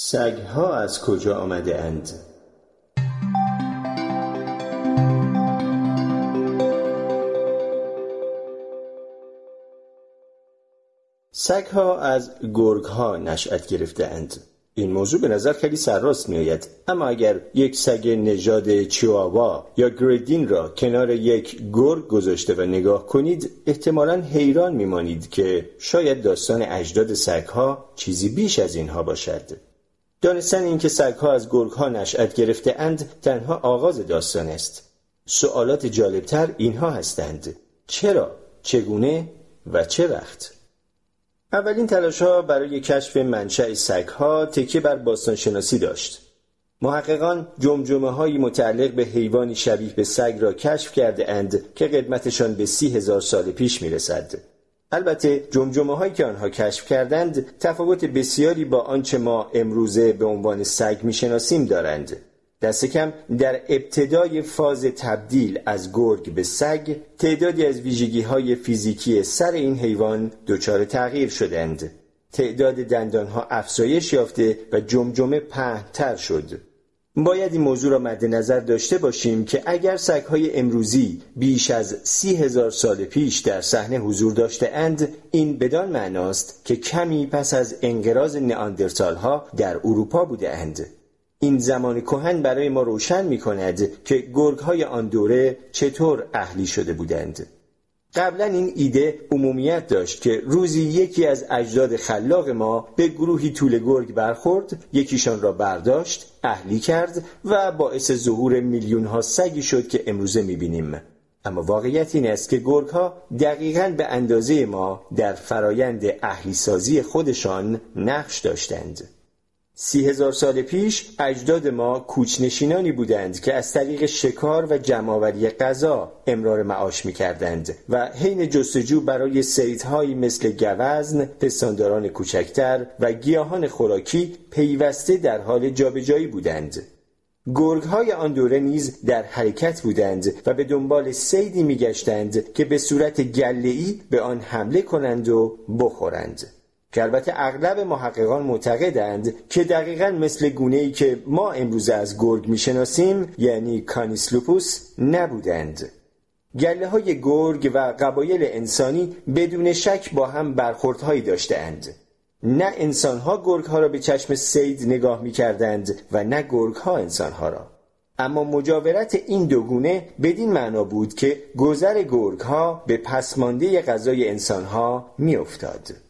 سگها از کجا آمده اند؟ سگها از گرگها نشأت گرفته اند. این موضوع به نظر خیلی سرراست می آید اما اگر یک سگ نژاد چیواوا یا گریدین را کنار یک گرگ گذاشته و نگاه کنید احتمالا حیران میمانید که شاید داستان اجداد سگها چیزی بیش از اینها باشد دانستن اینکه سگها از گرگها نشأت گرفته اند تنها آغاز داستان است سوالات جالبتر اینها هستند چرا چگونه و چه وقت اولین تلاش ها برای کشف منشأ سگ ها تکیه بر باستانشناسی داشت. محققان جمجمه های متعلق به حیوانی شبیه به سگ را کشف کرده اند که قدمتشان به سی هزار سال پیش می رسد. البته جمجمه هایی که آنها کشف کردند تفاوت بسیاری با آنچه ما امروزه به عنوان سگ می شناسیم دارند. دست کم در ابتدای فاز تبدیل از گرگ به سگ تعدادی از ویژگی های فیزیکی سر این حیوان دچار تغییر شدند تعداد دندانها افزایش یافته و جمجمه پهنتر شد باید این موضوع را مد نظر داشته باشیم که اگر سگهای امروزی بیش از سی هزار سال پیش در صحنه حضور داشته اند این بدان معناست که کمی پس از انقراض نئاندرتال ها در اروپا بوده اند این زمان کهن برای ما روشن می کند که گرگ های آن دوره چطور اهلی شده بودند. قبلا این ایده عمومیت داشت که روزی یکی از اجداد خلاق ما به گروهی طول گرگ برخورد یکیشان را برداشت اهلی کرد و باعث ظهور میلیون ها سگی شد که امروزه بینیم. اما واقعیت این است که گرگ ها دقیقا به اندازه ما در فرایند اهلی سازی خودشان نقش داشتند سی هزار سال پیش اجداد ما کوچنشینانی بودند که از طریق شکار و جمعآوری غذا امرار معاش می کردند و حین جستجو برای سیدهایی مثل گوزن، پستانداران کوچکتر و گیاهان خوراکی پیوسته در حال جابجایی بودند. گرگ های آن دوره نیز در حرکت بودند و به دنبال سیدی میگشتند که به صورت گله‌ای به آن حمله کنند و بخورند. که البته اغلب محققان معتقدند که دقیقا مثل گونه ای که ما امروز از گرگ می‌شناسیم یعنی کانیسلوپوس نبودند. گله های گرگ و قبایل انسانی بدون شک با هم برخوردهایی داشتند نه انسانها گرگ ها را به چشم سید نگاه می کردند و نه گرگ ها انسان ها را. اما مجاورت این دو گونه بدین معنا بود که گذر گرگ ها به پسمانده غذای انسان ها می افتاد.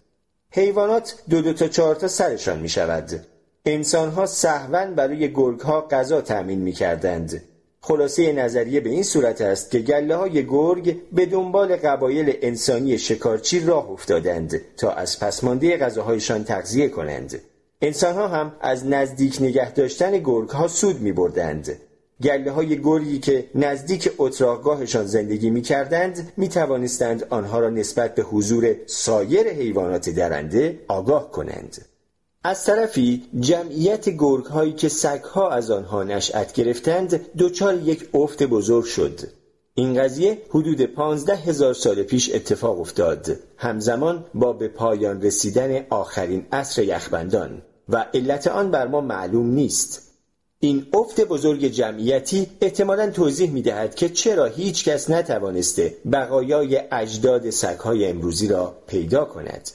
حیوانات دو دو تا چهار تا سرشان می شود. انسان ها سهون برای گرگ ها غذا تأمین می کردند. خلاصه نظریه به این صورت است که گله های گرگ به دنبال قبایل انسانی شکارچی راه افتادند تا از پسمانده غذاهایشان تغذیه کنند. انسان ها هم از نزدیک نگه داشتن گرگ ها سود می بردند. گله های گرگی که نزدیک اتراقگاهشان زندگی می کردند می توانستند آنها را نسبت به حضور سایر حیوانات درنده آگاه کنند. از طرفی جمعیت گرگ هایی که سگ ها از آنها نشأت گرفتند دچار یک افت بزرگ شد. این قضیه حدود پانزده هزار سال پیش اتفاق افتاد همزمان با به پایان رسیدن آخرین عصر یخبندان و علت آن بر ما معلوم نیست این افت بزرگ جمعیتی احتمالا توضیح می دهد که چرا هیچ کس نتوانسته بقایای اجداد سگهای امروزی را پیدا کند.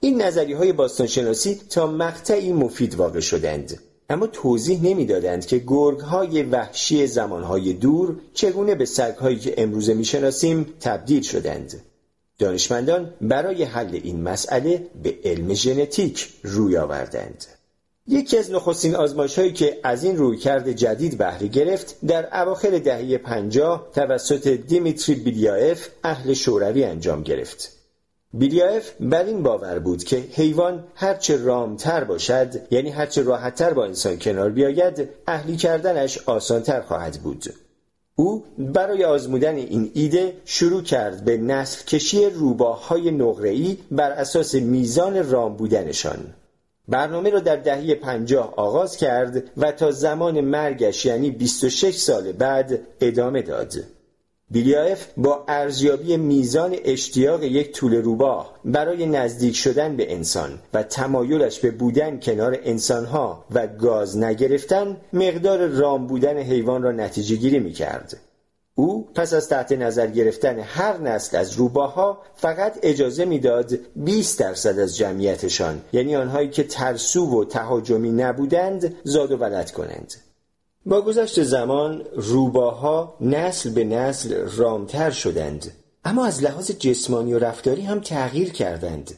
این نظری های باستانشناسی تا مقطعی مفید واقع شدند. اما توضیح نمی‌دادند که گرگ های وحشی زمانهای دور چگونه به سگهایی که امروزه می‌شناسیم تبدیل شدند. دانشمندان برای حل این مسئله به علم ژنتیک روی آوردند. یکی از نخستین آزمایش هایی که از این رویکرد جدید بهره گرفت در اواخر دهه پنجاه توسط دیمیتری بیلیایف اهل شوروی انجام گرفت. بیلیایف بر این باور بود که حیوان هرچه رامتر باشد یعنی هرچه راحتتر با انسان کنار بیاید اهلی کردنش آسانتر خواهد بود. او برای آزمودن این ایده شروع کرد به نسل کشی روباهای نقره‌ای بر اساس میزان رام بودنشان. برنامه را در دهه پنجاه آغاز کرد و تا زمان مرگش یعنی 26 سال بعد ادامه داد. بیلیایف با ارزیابی میزان اشتیاق یک طول روباه برای نزدیک شدن به انسان و تمایلش به بودن کنار انسانها و گاز نگرفتن مقدار رام بودن حیوان را نتیجه گیری می کرد. او پس از تحت نظر گرفتن هر نسل از روباها فقط اجازه می‌داد 20 درصد از جمعیتشان یعنی آنهایی که ترسو و تهاجمی نبودند زاد و ولد کنند. با گذشت زمان روباها نسل به نسل رامتر شدند. اما از لحاظ جسمانی و رفتاری هم تغییر کردند.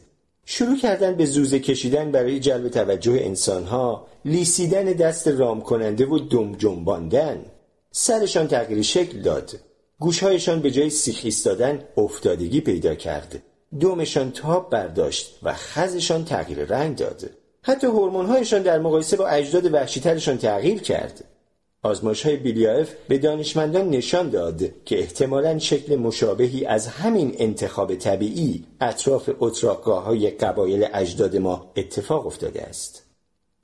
شروع کردند به زوزه کشیدن برای جلب توجه انسانها لیسیدن دست رام کننده و دم جنباندن. سرشان تغییر شکل داد. گوشهایشان به جای سیخ ایستادن افتادگی پیدا کرد. دومشان تاب برداشت و خزشان تغییر رنگ داد. حتی هورمونهایشان در مقایسه با اجداد وحشیترشان تغییر کرد. آزمایش های بیلیایف به دانشمندان نشان داد که احتمالا شکل مشابهی از همین انتخاب طبیعی اطراف اتراقگاه های قبایل اجداد ما اتفاق افتاده است.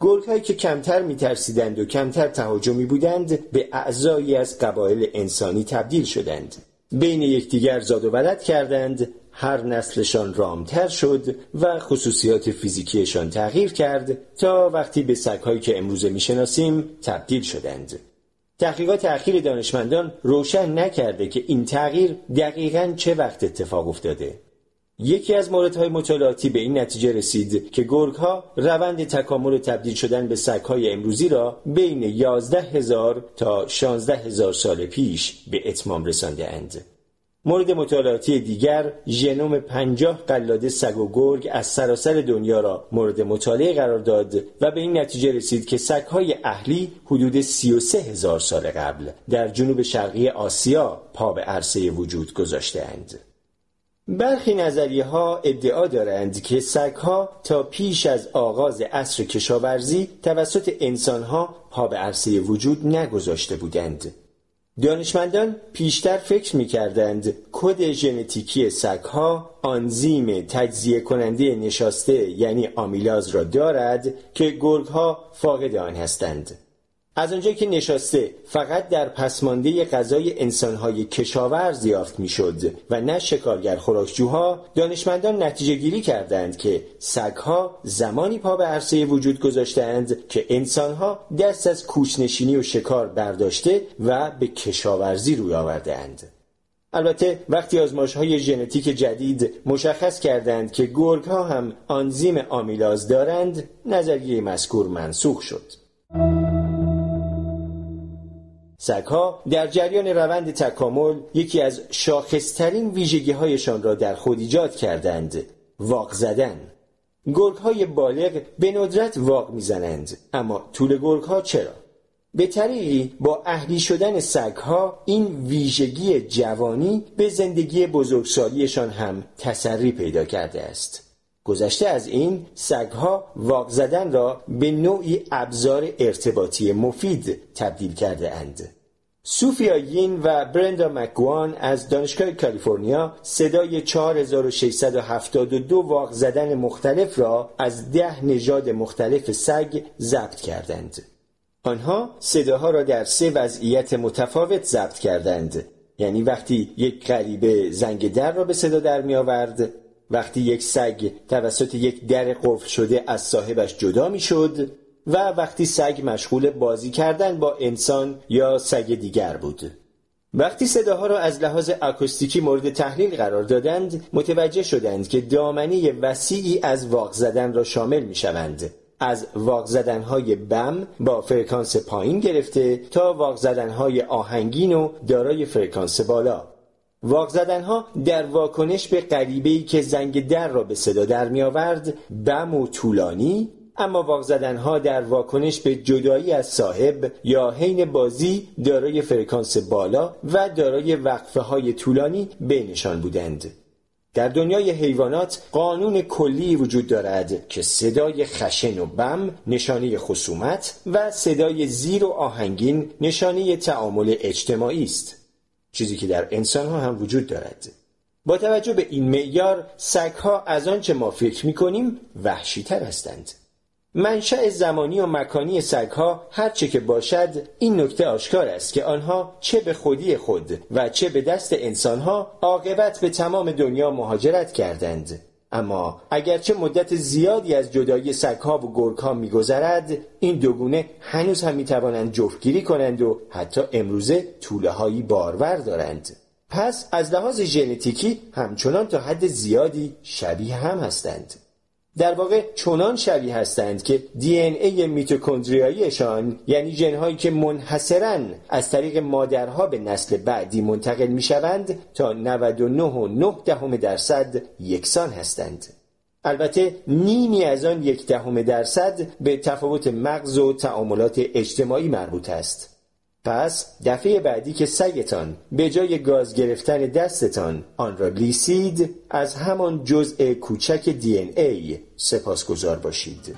گرگ که کمتر میترسیدند و کمتر تهاجمی بودند به اعضایی از قبایل انسانی تبدیل شدند. بین یکدیگر زاد و ولد کردند هر نسلشان رامتر شد و خصوصیات فیزیکیشان تغییر کرد تا وقتی به سگهایی که امروزه می‌شناسیم تبدیل شدند. تحقیقات اخیر دانشمندان روشن نکرده که این تغییر دقیقا چه وقت اتفاق افتاده. یکی از موردهای مطالعاتی به این نتیجه رسید که گرگها روند تکامل و تبدیل شدن به سگهای امروزی را بین 11 هزار تا 16 هزار سال پیش به اتمام رسانده اند. مورد مطالعاتی دیگر ژنوم پنجاه قلاده سگ و گرگ از سراسر دنیا را مورد مطالعه قرار داد و به این نتیجه رسید که سگهای اهلی حدود 33 هزار سال قبل در جنوب شرقی آسیا پا به عرصه وجود گذاشتهاند. برخی نظریه ها ادعا دارند که سگها تا پیش از آغاز عصر کشاورزی توسط انسانها پا به عرصه وجود نگذاشته بودند دانشمندان پیشتر فکر می کردند کد ژنتیکی سگها آنزیم تجزیه کننده نشاسته یعنی آمیلاز را دارد که گرگها فاقد آن هستند. از آنجا که نشاسته فقط در پسمانده غذای انسانهای کشاورز یافت می‌شد و نه شکارگر خوراکجوها دانشمندان نتیجه گیری کردند که سگها زمانی پا به عرصه وجود گذاشتند که انسانها دست از کوچنشینی و شکار برداشته و به کشاورزی روی آوردهاند. البته وقتی آزمایش های ژنتیک جدید مشخص کردند که گرگ ها هم آنزیم آمیلاز دارند نظریه مذکور منسوخ شد. سگها در جریان روند تکامل یکی از شاخصترین ویژگی هایشان را در خود ایجاد کردند. واق زدن. گرگ های بالغ به ندرت واق می‌زنند. اما طول گرگ ها چرا؟ به طریقی با اهلی شدن سگها این ویژگی جوانی به زندگی بزرگسالیشان هم تسری پیدا کرده است. گذشته از این سگها واق زدن را به نوعی ابزار ارتباطی مفید تبدیل کرده اند. سوفیا یین و برندا مکوان از دانشگاه کالیفرنیا صدای 4672 واق زدن مختلف را از ده نژاد مختلف سگ ضبط کردند. آنها صداها را در سه وضعیت متفاوت ضبط کردند. یعنی وقتی یک غریبه زنگ در را به صدا در می آورد، وقتی یک سگ توسط یک در قفل شده از صاحبش جدا می شد و وقتی سگ مشغول بازی کردن با انسان یا سگ دیگر بود. وقتی صداها را از لحاظ اکوستیکی مورد تحلیل قرار دادند متوجه شدند که دامنه وسیعی از واق زدن را شامل می شوند از واق زدنهای بم با فرکانس پایین گرفته تا واق زدنهای آهنگین و دارای فرکانس بالا واق زدنها در واکنش به غریبه‌ای که زنگ در را به صدا در می آورد بم و طولانی اما واق زدنها در واکنش به جدایی از صاحب یا حین بازی دارای فرکانس بالا و دارای وقفه های طولانی بینشان بودند. در دنیای حیوانات قانون کلی وجود دارد که صدای خشن و بم نشانه خصومت و صدای زیر و آهنگین نشانه تعامل اجتماعی است چیزی که در انسان ها هم وجود دارد. با توجه به این معیار سگها از آنچه ما فکر می کنیم وحشی تر هستند. منشأ زمانی و مکانی سگها هرچه که باشد این نکته آشکار است که آنها چه به خودی خود و چه به دست انسانها عاقبت به تمام دنیا مهاجرت کردند. اما اگرچه مدت زیادی از جدایی سگها و گرگها میگذرد این دوگونه هنوز هم می‌توانند جفتگیری کنند و حتی امروزه طوله هایی بارور دارند. پس از لحاظ ژنتیکی همچنان تا حد زیادی شبیه هم هستند. در واقع چنان شبیه هستند که دی این ای میتوکندریاییشان یعنی جنهایی که منحصرا از طریق مادرها به نسل بعدی منتقل می شوند تا 99 دهم درصد یکسان هستند. البته نیمی از آن یک دهم درصد به تفاوت مغز و تعاملات اجتماعی مربوط است. پس دفعه بعدی که سگتان به جای گاز گرفتن دستتان آن را لیسید از همان جزء کوچک دی این ای سپاسگزار باشید.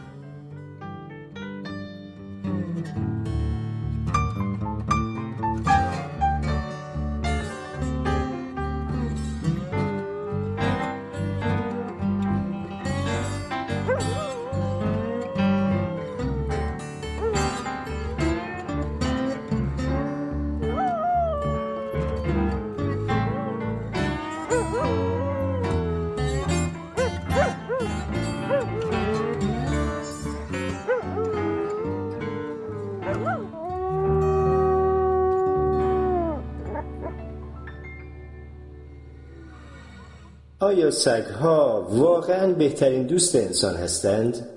آیا سگها واقعا بهترین دوست انسان هستند؟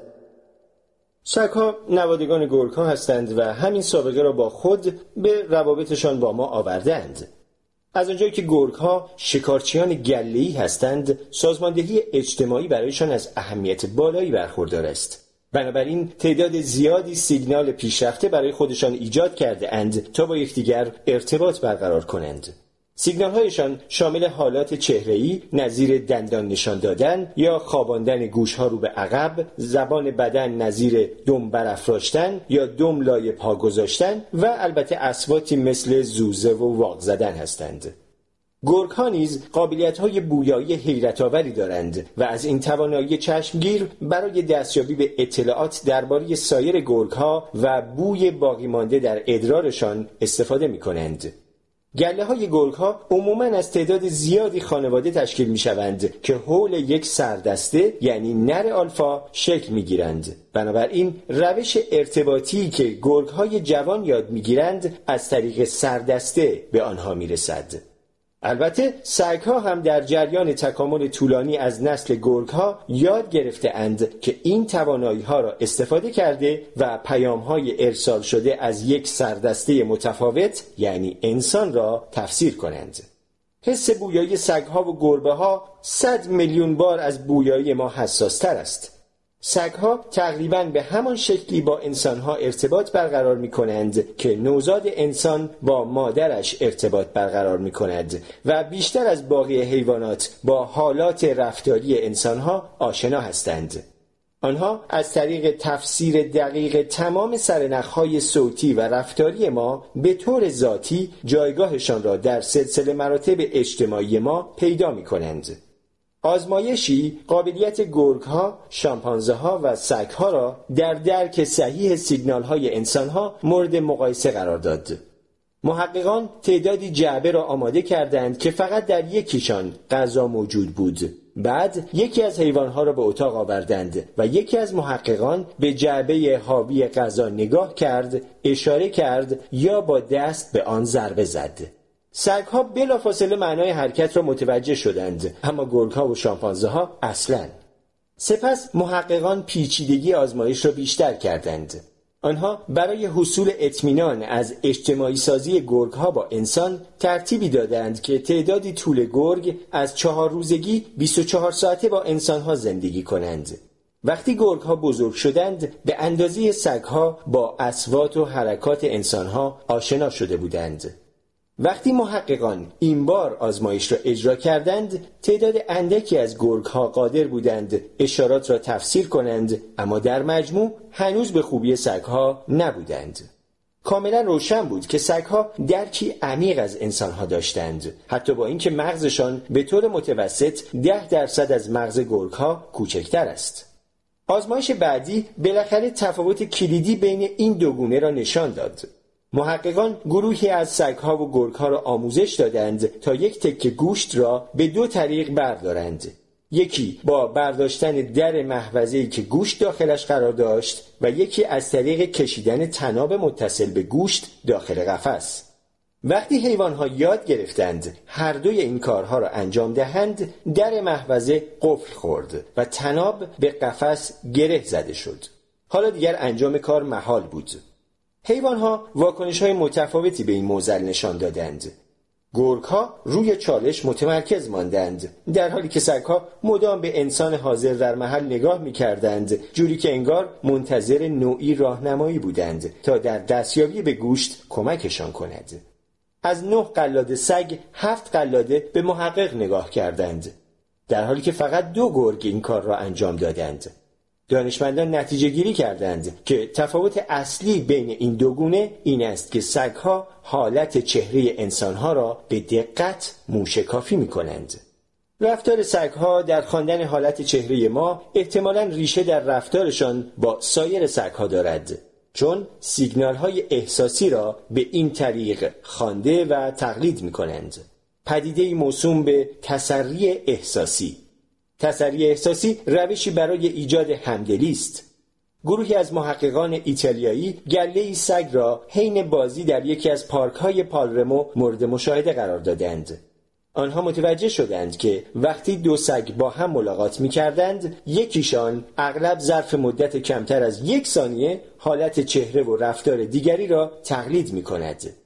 سگها نوادگان گرگ ها هستند و همین سابقه را با خود به روابطشان با ما آوردند. از آنجایی که گرگ ها شکارچیان گله‌ای هستند، سازماندهی اجتماعی برایشان از اهمیت بالایی برخوردار است. بنابراین تعداد زیادی سیگنال پیشرفته برای خودشان ایجاد کرده اند تا با یکدیگر ارتباط برقرار کنند. سیگنال هایشان شامل حالات چهره‌ای نظیر دندان نشان دادن یا خواباندن گوش ها رو به عقب، زبان بدن نظیر دم برافراشتن یا دم لای پا گذاشتن و البته اسواتی مثل زوزه و واق زدن هستند. گرگ ها نیز قابلیت های بویایی حیرت آوری دارند و از این توانایی چشمگیر برای دستیابی به اطلاعات درباره سایر گرگ ها و بوی باقی مانده در ادرارشان استفاده می کنند. گله های گرگ ها عموما از تعداد زیادی خانواده تشکیل می شوند که حول یک سردسته یعنی نر آلفا شکل می گیرند. بنابراین روش ارتباطی که گرگ های جوان یاد می گیرند از طریق سردسته به آنها می رسد. البته ها هم در جریان تکامل طولانی از نسل گرگ ها یاد گرفته اند که این توانایی ها را استفاده کرده و پیام های ارسال شده از یک سردسته متفاوت یعنی انسان را تفسیر کنند. حس بویایی ها و گربه ها صد میلیون بار از بویایی ما حساس تر است. سگها تقریبا به همان شکلی با انسانها ارتباط برقرار می کنند که نوزاد انسان با مادرش ارتباط برقرار می کند و بیشتر از باقی حیوانات با حالات رفتاری انسانها آشنا هستند. آنها از طریق تفسیر دقیق تمام سرنخهای صوتی و رفتاری ما به طور ذاتی جایگاهشان را در سلسله مراتب اجتماعی ما پیدا می کنند. آزمایشی قابلیت گرگ ها، شامپانزه ها و سگ ها را در درک صحیح سیگنال های انسان ها مورد مقایسه قرار داد. محققان تعدادی جعبه را آماده کردند که فقط در یکیشان غذا موجود بود. بعد یکی از حیوانها را به اتاق آوردند و یکی از محققان به جعبه حاوی غذا نگاه کرد، اشاره کرد یا با دست به آن ضربه زد. سگها بلافاصله معنای حرکت را متوجه شدند اما گرگها و شامپانزه ها اصلا سپس محققان پیچیدگی آزمایش را بیشتر کردند آنها برای حصول اطمینان از اجتماعی سازی گرگ ها با انسان ترتیبی دادند که تعدادی طول گرگ از چهار روزگی 24 ساعته با انسان ها زندگی کنند. وقتی گرگ ها بزرگ شدند به اندازه سگ ها با اسوات و حرکات انسان ها آشنا شده بودند. وقتی محققان این بار آزمایش را اجرا کردند تعداد اندکی از گرگ ها قادر بودند اشارات را تفسیر کنند اما در مجموع هنوز به خوبی سگ ها نبودند کاملا روشن بود که سگها درکی عمیق از انسانها داشتند حتی با اینکه مغزشان به طور متوسط ده درصد از مغز گرگ ها کوچکتر است آزمایش بعدی بالاخره تفاوت کلیدی بین این دو گونه را نشان داد. محققان گروهی از سگها و گرگها را آموزش دادند تا یک تکه گوشت را به دو طریق بردارند. یکی با برداشتن در محوزه‌ای که گوشت داخلش قرار داشت و یکی از طریق کشیدن تناب متصل به گوشت داخل قفس. وقتی حیوانها یاد گرفتند هر دوی این کارها را انجام دهند در محوزه قفل خورد و تناب به قفس گره زده شد حالا دیگر انجام کار محال بود حیوانها واکنش های متفاوتی به این موزل نشان دادند. گرگ ها روی چالش متمرکز ماندند. در حالی که سگها مدام به انسان حاضر در محل نگاه می کردند جوری که انگار منتظر نوعی راهنمایی بودند تا در دستیابی به گوشت کمکشان کند. از نه قلاده سگ هفت قلاده به محقق نگاه کردند. در حالی که فقط دو گرگ این کار را انجام دادند. دانشمندان نتیجه گیری کردند که تفاوت اصلی بین این دو گونه این است که سگها حالت چهره انسانها را به دقت موشکافی می کنند. رفتار سگها در خواندن حالت چهره ما احتمالا ریشه در رفتارشان با سایر سگها دارد چون سیگنال های احساسی را به این طریق خوانده و تقلید می کنند. پدیده موسوم به تسری احساسی تسری احساسی روشی برای ایجاد همدلی است. گروهی از محققان ایتالیایی گله سگ را حین بازی در یکی از پارک های پالرمو مورد مشاهده قرار دادند. آنها متوجه شدند که وقتی دو سگ با هم ملاقات می کردند یکیشان اغلب ظرف مدت کمتر از یک ثانیه حالت چهره و رفتار دیگری را تقلید می کند.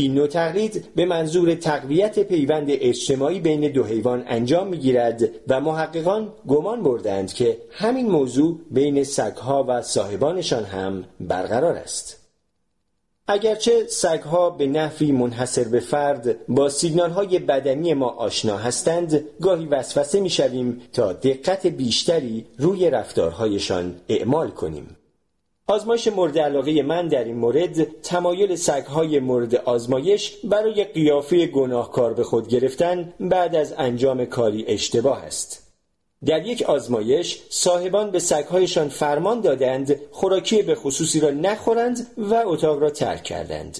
این نوع تقلید به منظور تقویت پیوند اجتماعی بین دو حیوان انجام می گیرد و محققان گمان بردند که همین موضوع بین سگها و صاحبانشان هم برقرار است. اگرچه سگها به نحوی منحصر به فرد با سیگنال های بدنی ما آشنا هستند گاهی وسوسه می شویم تا دقت بیشتری روی رفتارهایشان اعمال کنیم آزمایش مورد علاقه من در این مورد تمایل سگهای مورد آزمایش برای قیافه گناهکار به خود گرفتن بعد از انجام کاری اشتباه است. در یک آزمایش صاحبان به سگهایشان فرمان دادند خوراکی به خصوصی را نخورند و اتاق را ترک کردند.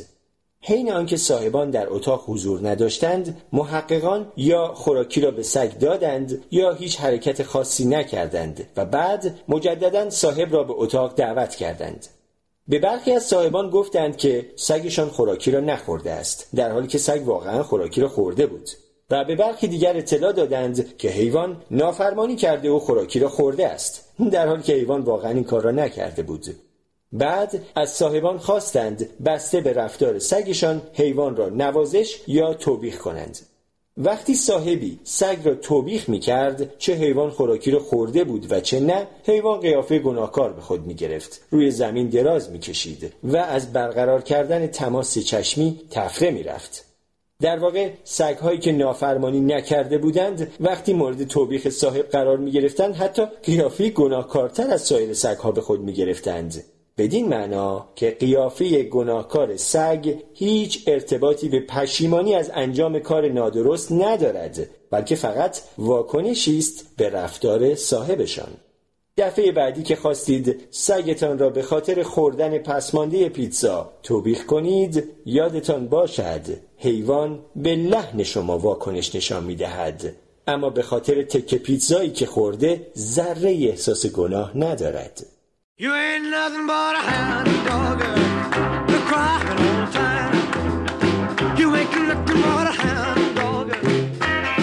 حین آنکه صاحبان در اتاق حضور نداشتند محققان یا خوراکی را به سگ دادند یا هیچ حرکت خاصی نکردند و بعد مجددا صاحب را به اتاق دعوت کردند. به برخی از صاحبان گفتند که سگشان خوراکی را نخورده است در حالی که سگ واقعا خوراکی را خورده بود. و به برخی دیگر اطلاع دادند که حیوان نافرمانی کرده و خوراکی را خورده است. در حالی که حیوان واقعا این کار را نکرده بود. بعد از صاحبان خواستند بسته به رفتار سگشان حیوان را نوازش یا توبیخ کنند. وقتی صاحبی سگ را توبیخ می کرد چه حیوان خوراکی را خورده بود و چه نه حیوان قیافه گناهکار به خود می گرفت روی زمین دراز می کشید و از برقرار کردن تماس چشمی تفره می رفت در واقع سگهایی که نافرمانی نکرده بودند وقتی مورد توبیخ صاحب قرار می گرفتند حتی قیافه گناهکارتر از سایر سگها به خود می گرفتند بدین معنا که قیافه گناهکار سگ هیچ ارتباطی به پشیمانی از انجام کار نادرست ندارد بلکه فقط واکنشی است به رفتار صاحبشان. دفعه بعدی که خواستید سگتان را به خاطر خوردن پسمانده پیتزا توبیخ کنید یادتان باشد حیوان به لحن شما واکنش نشان می دهد اما به خاطر تک پیتزایی که خورده ذره احساس گناه ندارد. You ain't nothing but a hound dog, you're all the time. You ain't nothing but a hound dog,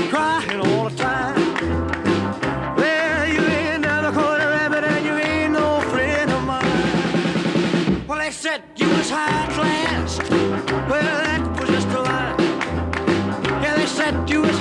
crying all the time. Well, you ain't never caught a rabbit and you ain't no friend of mine. Well, they said you was high class. Well, that was just a lie. Yeah, they said you was